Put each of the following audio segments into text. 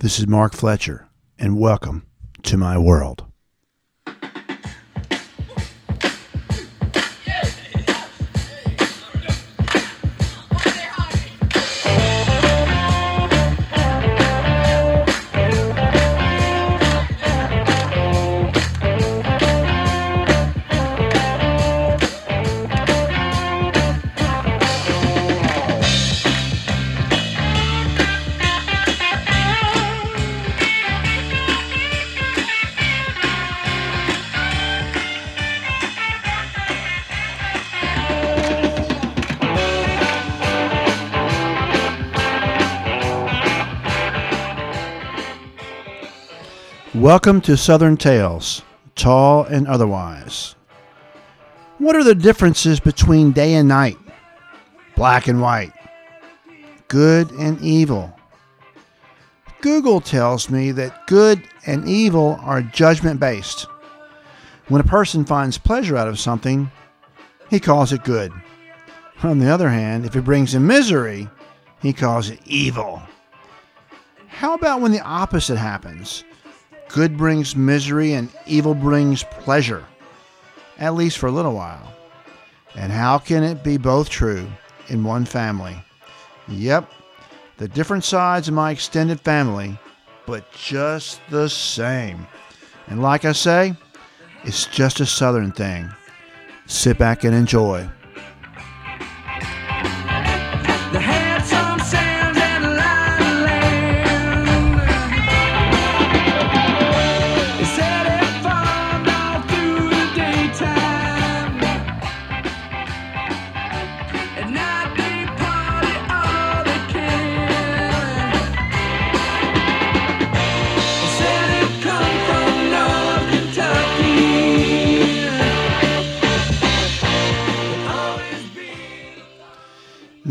This is Mark Fletcher, and welcome to my world. Welcome to Southern Tales, tall and otherwise. What are the differences between day and night, black and white, good and evil? Google tells me that good and evil are judgment based. When a person finds pleasure out of something, he calls it good. On the other hand, if it brings him misery, he calls it evil. How about when the opposite happens? Good brings misery and evil brings pleasure, at least for a little while. And how can it be both true in one family? Yep, the different sides of my extended family, but just the same. And like I say, it's just a southern thing. Sit back and enjoy.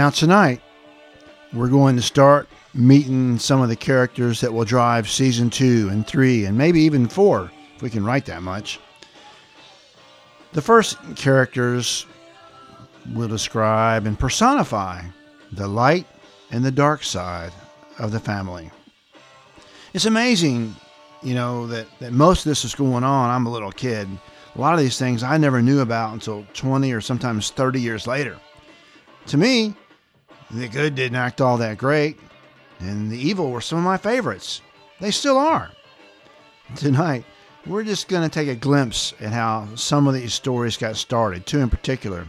Now, tonight, we're going to start meeting some of the characters that will drive season two and three, and maybe even four, if we can write that much. The first characters will describe and personify the light and the dark side of the family. It's amazing, you know, that, that most of this is going on. I'm a little kid. A lot of these things I never knew about until 20 or sometimes 30 years later. To me, the good didn't act all that great, and the evil were some of my favorites. They still are. Tonight, we're just going to take a glimpse at how some of these stories got started, two in particular.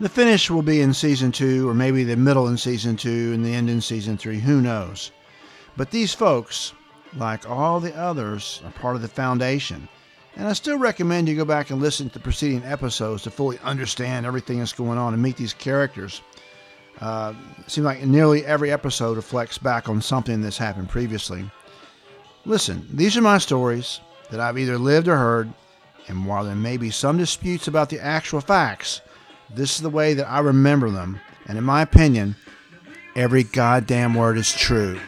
The finish will be in season two, or maybe the middle in season two and the end in season three, who knows. But these folks, like all the others, are part of the foundation. And I still recommend you go back and listen to the preceding episodes to fully understand everything that's going on and meet these characters. Uh, seems like nearly every episode reflects back on something that's happened previously. Listen, these are my stories that I've either lived or heard, and while there may be some disputes about the actual facts, this is the way that I remember them, and in my opinion, every goddamn word is true.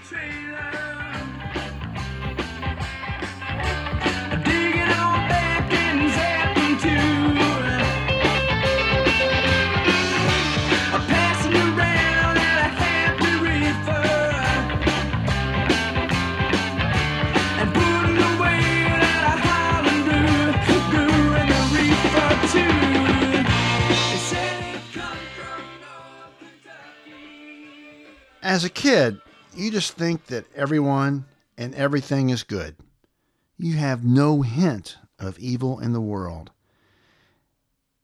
Kid, you just think that everyone and everything is good. You have no hint of evil in the world.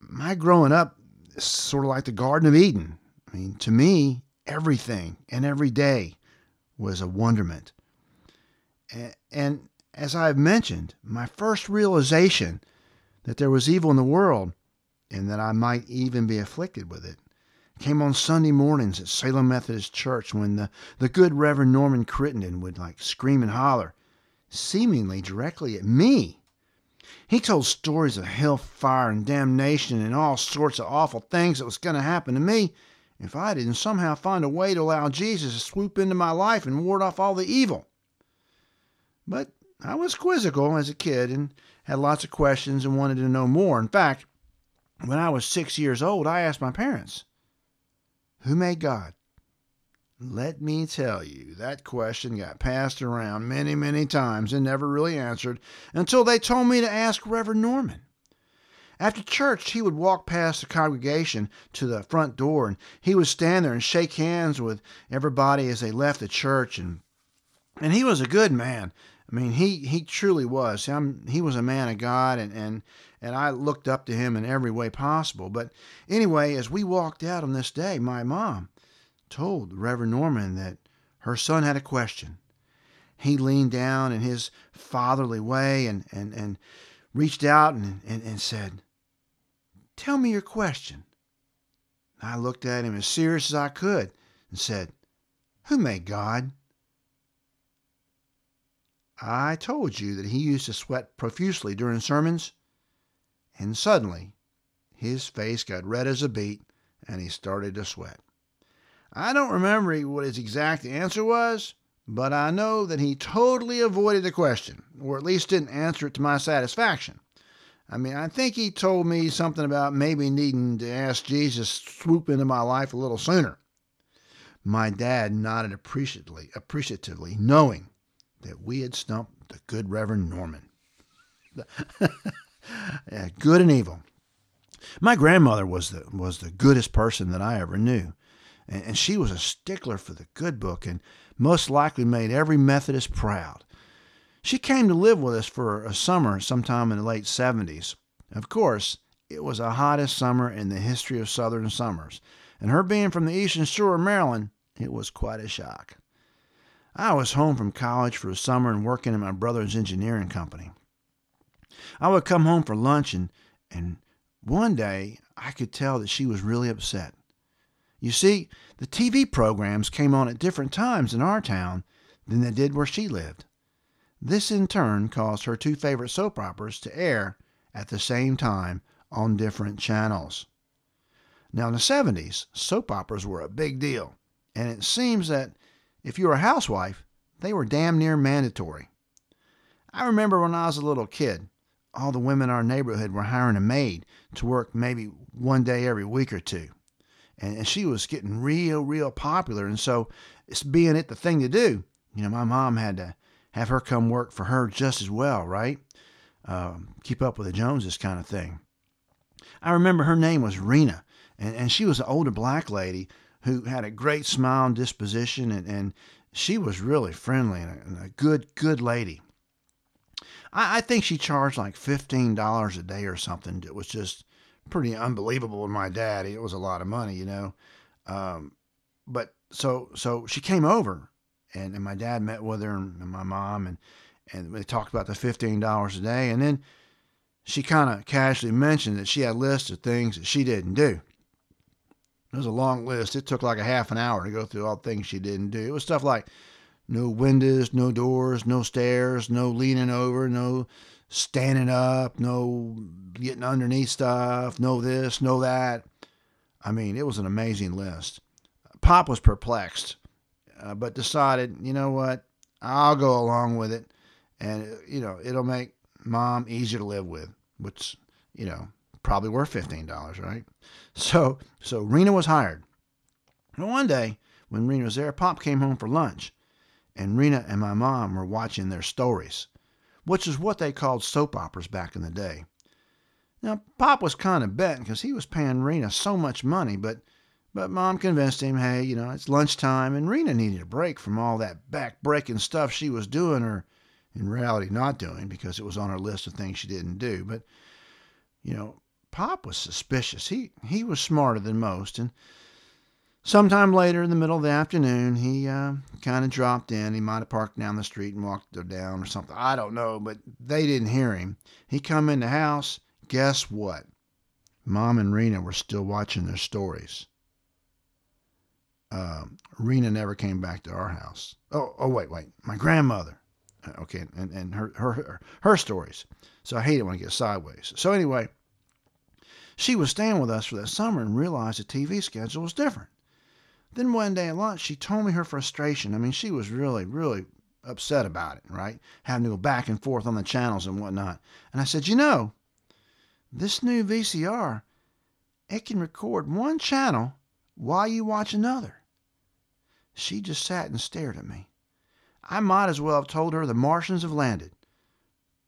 My growing up is sort of like the Garden of Eden. I mean, to me, everything and every day was a wonderment. And as I've mentioned, my first realization that there was evil in the world and that I might even be afflicted with it came on Sunday mornings at Salem Methodist Church when the, the good Reverend Norman Crittenden would like scream and holler, seemingly directly at me. He told stories of hellfire and damnation and all sorts of awful things that was going to happen to me if I didn't somehow find a way to allow Jesus to swoop into my life and ward off all the evil. But I was quizzical as a kid and had lots of questions and wanted to know more. In fact, when I was six years old, I asked my parents, Who made God? Let me tell you, that question got passed around many, many times and never really answered until they told me to ask Reverend Norman. After church, he would walk past the congregation to the front door and he would stand there and shake hands with everybody as they left the church and and he was a good man. I mean, he, he truly was. I'm, he was a man of God, and, and, and I looked up to him in every way possible. But anyway, as we walked out on this day, my mom told Reverend Norman that her son had a question. He leaned down in his fatherly way and, and, and reached out and, and, and said, Tell me your question. I looked at him as serious as I could and said, Who made God? I told you that he used to sweat profusely during sermons. And suddenly, his face got red as a beet and he started to sweat. I don't remember what his exact answer was, but I know that he totally avoided the question, or at least didn't answer it to my satisfaction. I mean, I think he told me something about maybe needing to ask Jesus to swoop into my life a little sooner. My dad nodded appreciatively, appreciatively, knowing that we had stumped the good Reverend Norman. yeah, good and evil. My grandmother was the was the goodest person that I ever knew, and, and she was a stickler for the good book, and most likely made every Methodist proud. She came to live with us for a summer sometime in the late 70s. Of course, it was the hottest summer in the history of southern summers, and her being from the eastern shore of Maryland, it was quite a shock. I was home from college for the summer and working in my brother's engineering company. I would come home for lunch, and, and one day I could tell that she was really upset. You see, the TV programs came on at different times in our town than they did where she lived. This in turn caused her two favorite soap operas to air at the same time on different channels. Now, in the 70s, soap operas were a big deal, and it seems that if you were a housewife, they were damn near mandatory. I remember when I was a little kid, all the women in our neighborhood were hiring a maid to work maybe one day every week or two. And, she was getting real, real popular. And so, it's being it the thing to do, you know, my mom had to have her come work for her just as well, right? Um, keep up with the Joneses kind of thing. I remember her name was Rena, and, and she was an older black lady who had a great smile and disposition, and, and she was really friendly and a, and a good, good lady. I, I think she charged like $15 a day or something. It was just pretty unbelievable with my dad. It was a lot of money, you know. Um, but so so she came over, and, and my dad met with her and, and my mom, and and they talked about the fifteen dollars a day, and then she kind of casually mentioned that she had lists of things that she didn't do. It was a long list. It took like a half an hour to go through all the things she didn't do. It was stuff like no windows, no doors, no stairs, no leaning over, no standing up, no getting underneath stuff, no this, no that. I mean, it was an amazing list. Pop was perplexed, uh, but decided, you know what, I'll go along with it, and you know it'll make mom easier to live with, which you know probably worth fifteen dollars, right? So so Rena was hired. And one day when Rena was there, Pop came home for lunch, and Rena and my mom were watching their stories, which is what they called soap operas back in the day. Now Pop was kind of betting because he was paying Rena so much money, but but Mom convinced him, hey, you know, it's lunchtime, and Rena needed a break from all that back-breaking stuff she was doing, or in reality not doing, because it was on her list of things she didn't do. But you know, Pop was suspicious. He he was smarter than most, and sometime later in the middle of the afternoon, he uh, kind of dropped in. He might have parked down the street and walked down or something. I don't know, but they didn't hear him. He come in the house. Guess what? Mom and Rena were still watching their stories. Um, Rena never came back to our house. Oh, oh, wait, wait. My grandmother. Uh, Okay, and, and her, her her her stories. So I hate it when I get sideways. So anyway, she was staying with us for that summer and realized the TV schedule was different. Then one day at lunch, she told me her frustration. I mean, she was really, really upset about it, right? Having to go back and forth on the channels and whatnot. And I said, you know, this new VCR, it can record one channel while you watch another. She just sat and stared at me. I might as well have told her the Martians have landed.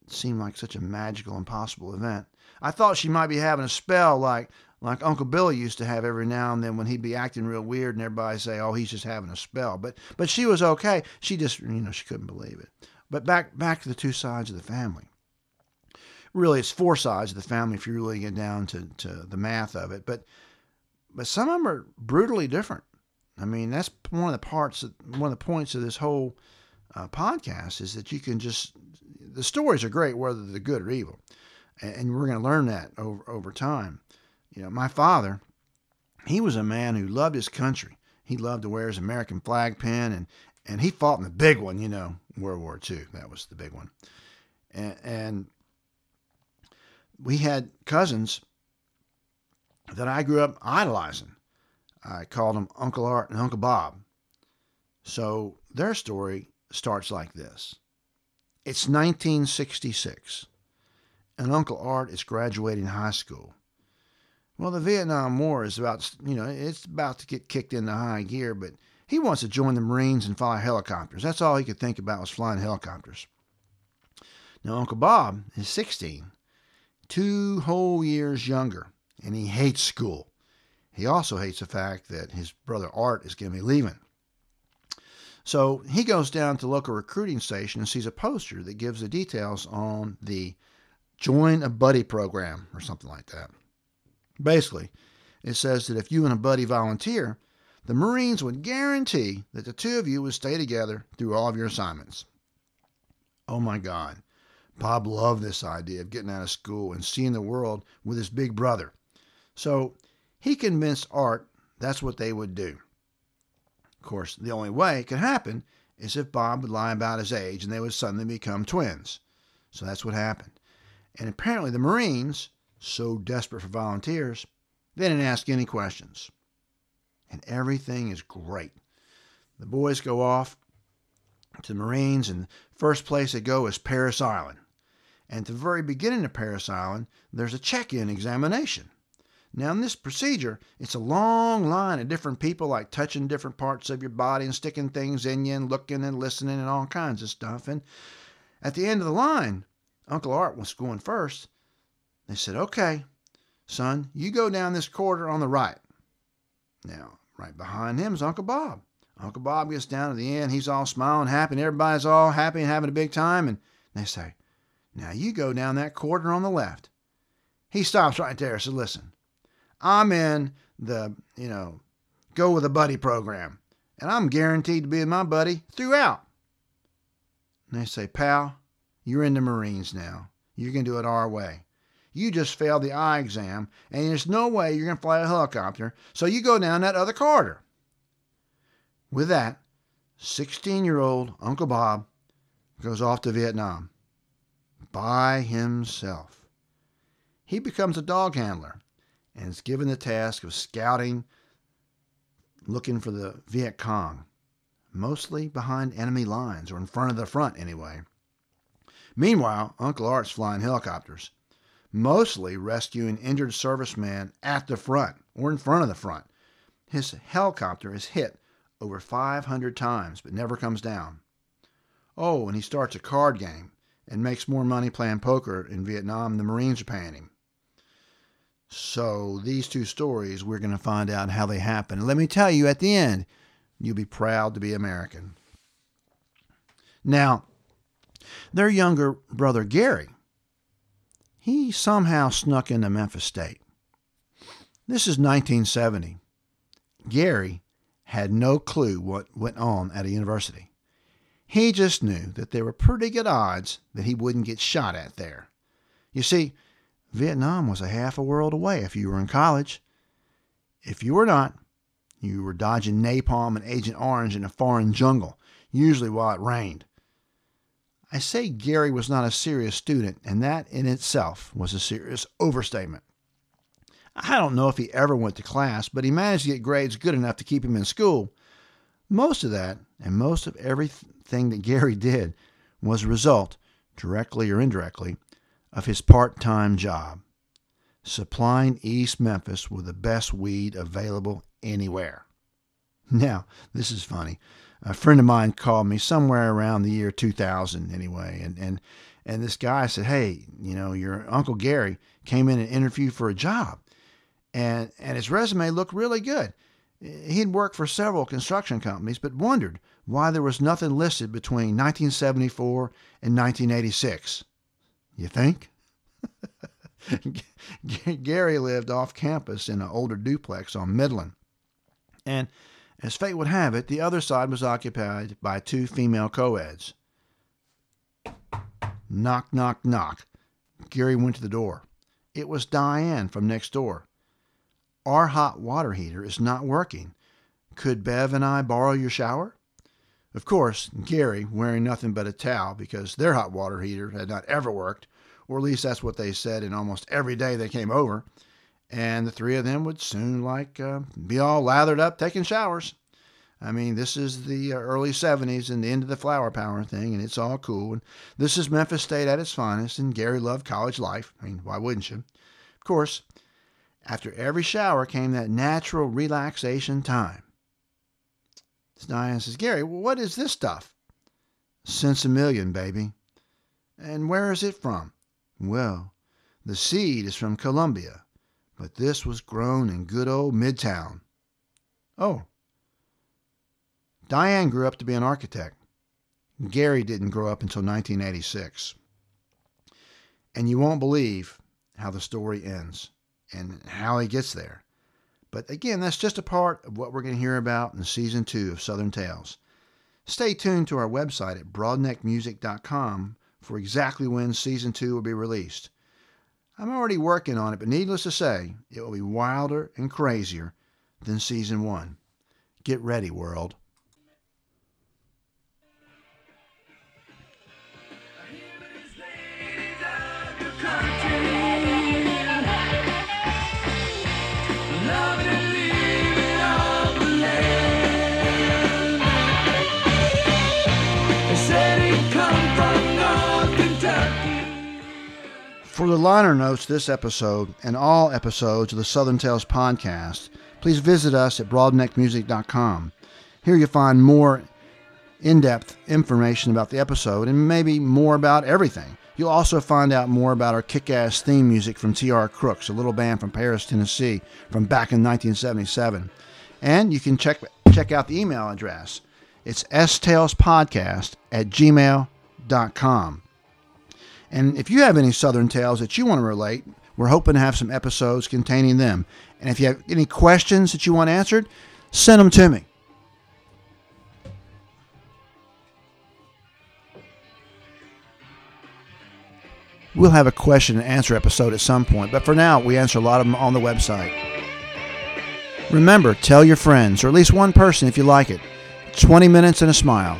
It seemed like such a magical, impossible event. I thought she might be having a spell like like Uncle Billy used to have every now and then when he'd be acting real weird and everybody say, "Oh, he's just having a spell." But but she was okay. She just you know she couldn't believe it. But back back to the two sides of the family. Really, it's four sides of the family if you really get down to, to the math of it. But but some of them are brutally different. I mean, that's one of the parts, of, one of the points of this whole uh, podcast is that you can just the stories are great, whether they're good or evil, and, we're going to learn that over over time. You know, my father, he was a man who loved his country. He loved to wear his American flag pin, and and he fought in the big one. You know, World War II. That was the big one, and, and we had cousins that I grew up idolizing. I called them Uncle Art and Uncle Bob. So their story starts like this It's 1966, and Uncle Art is graduating high school. Well, the Vietnam War is about, you know, it's about to get kicked into high gear, but he wants to join the Marines and fly helicopters. That's all he could think about was flying helicopters. Now, Uncle Bob is 16, two whole years younger, and he hates school. He also hates the fact that his brother Art is going to be leaving. So he goes down to local recruiting station and sees a poster that gives the details on the Join a Buddy program or something like that. Basically, it says that if you and a buddy volunteer, the Marines would guarantee that the two of you would stay together through all of your assignments. Oh my God. Bob loved this idea of getting out of school and seeing the world with his big brother. So he convinced Art that's what they would do. Of course, the only way it could happen is if Bob would lie about his age and they would suddenly become twins. So that's what happened. And apparently, the Marines, so desperate for volunteers, they didn't ask any questions. And everything is great. The boys go off to the Marines, and the first place they go is Parris Island. And at the very beginning of Parris Island, there's a check in examination. Now, in this procedure, it's a long line of different people, like touching different parts of your body and sticking things in you and looking and listening and all kinds of stuff. And at the end of the line, Uncle Art was going first. They said, Okay, son, you go down this corridor on the right. Now, right behind him is Uncle Bob. Uncle Bob gets down to the end. He's all smiling, happy, and everybody's all happy and having a big time. And they say, Now you go down that corridor on the left. He stops right there and says, Listen, I'm in the, you know, go with a buddy program, and I'm guaranteed to be with my buddy throughout. And they say, Pal, you're in the Marines now. You can do it our way. You just failed the eye exam, and there's no way you're going to fly a helicopter, so you go down that other corridor. With that, 16 year old Uncle Bob goes off to Vietnam by himself. He becomes a dog handler and is given the task of scouting, looking for the Viet Cong, mostly behind enemy lines or in front of the front anyway. Meanwhile, Uncle Art's flying helicopters, mostly rescuing injured servicemen at the front or in front of the front. His helicopter is hit over 500 times but never comes down. Oh, and he starts a card game and makes more money playing poker in Vietnam than the Marines are paying him. So, these two stories, we're going to find out how they happen. Let me tell you at the end, you'll be proud to be American. Now, their younger brother Gary, he somehow snuck into Memphis State. This is 1970. Gary had no clue what went on at a university. He just knew that there were pretty good odds that he wouldn't get shot at there. You see, Vietnam was a half a world away if you were in college. If you were not, you were dodging napalm and Agent Orange in a foreign jungle, usually while it rained. I say Gary was not a serious student, and that in itself was a serious overstatement. I don't know if he ever went to class, but he managed to get grades good enough to keep him in school. Most of that, and most of everything that Gary did, was a result, directly or indirectly, of his part time job, supplying East Memphis with the best weed available anywhere. Now, this is funny. A friend of mine called me somewhere around the year 2000 anyway, and, and, and this guy said, Hey, you know, your Uncle Gary came in and interviewed for a job, and, and his resume looked really good. He'd worked for several construction companies, but wondered why there was nothing listed between 1974 and 1986. You think? Gary lived off campus in an older duplex on Midland. And as fate would have it, the other side was occupied by two female co-eds. Knock, knock, knock. Gary went to the door. It was Diane from next door. Our hot water heater is not working. Could Bev and I borrow your shower? Of course, Gary, wearing nothing but a towel because their hot water heater had not ever worked, or at least that's what they said in almost every day they came over, and the three of them would soon like uh, be all lathered up taking showers. I mean, this is the uh, early 70s and the end of the flower power thing, and it's all cool. And this is Memphis State at its finest, and Gary loved college life. I mean, why wouldn't you? Of course, after every shower came that natural relaxation time. Diane says, Gary, what is this stuff? Sinsemilla, baby. And where is it from? Well, the seed is from Colombia, but this was grown in good old Midtown. Oh. Diane grew up to be an architect. Gary didn't grow up until 1986. And you won't believe how the story ends and how he gets there. But again, that's just a part of what we're going to hear about in season two of Southern Tales. Stay tuned to our website at broadneckmusic.com for exactly when season two will be released. I'm already working on it, but needless to say, it will be wilder and crazier than season one. Get ready, world. For the liner notes this episode and all episodes of the Southern Tales podcast, please visit us at broadneckmusic.com. Here you'll find more in depth information about the episode and maybe more about everything. You'll also find out more about our kick ass theme music from T.R. Crooks, a little band from Paris, Tennessee, from back in 1977. And you can check, check out the email address. It's stalespodcast at gmail.com. And if you have any Southern tales that you want to relate, we're hoping to have some episodes containing them. And if you have any questions that you want answered, send them to me. We'll have a question and answer episode at some point, but for now, we answer a lot of them on the website. Remember, tell your friends, or at least one person if you like it. 20 minutes and a smile.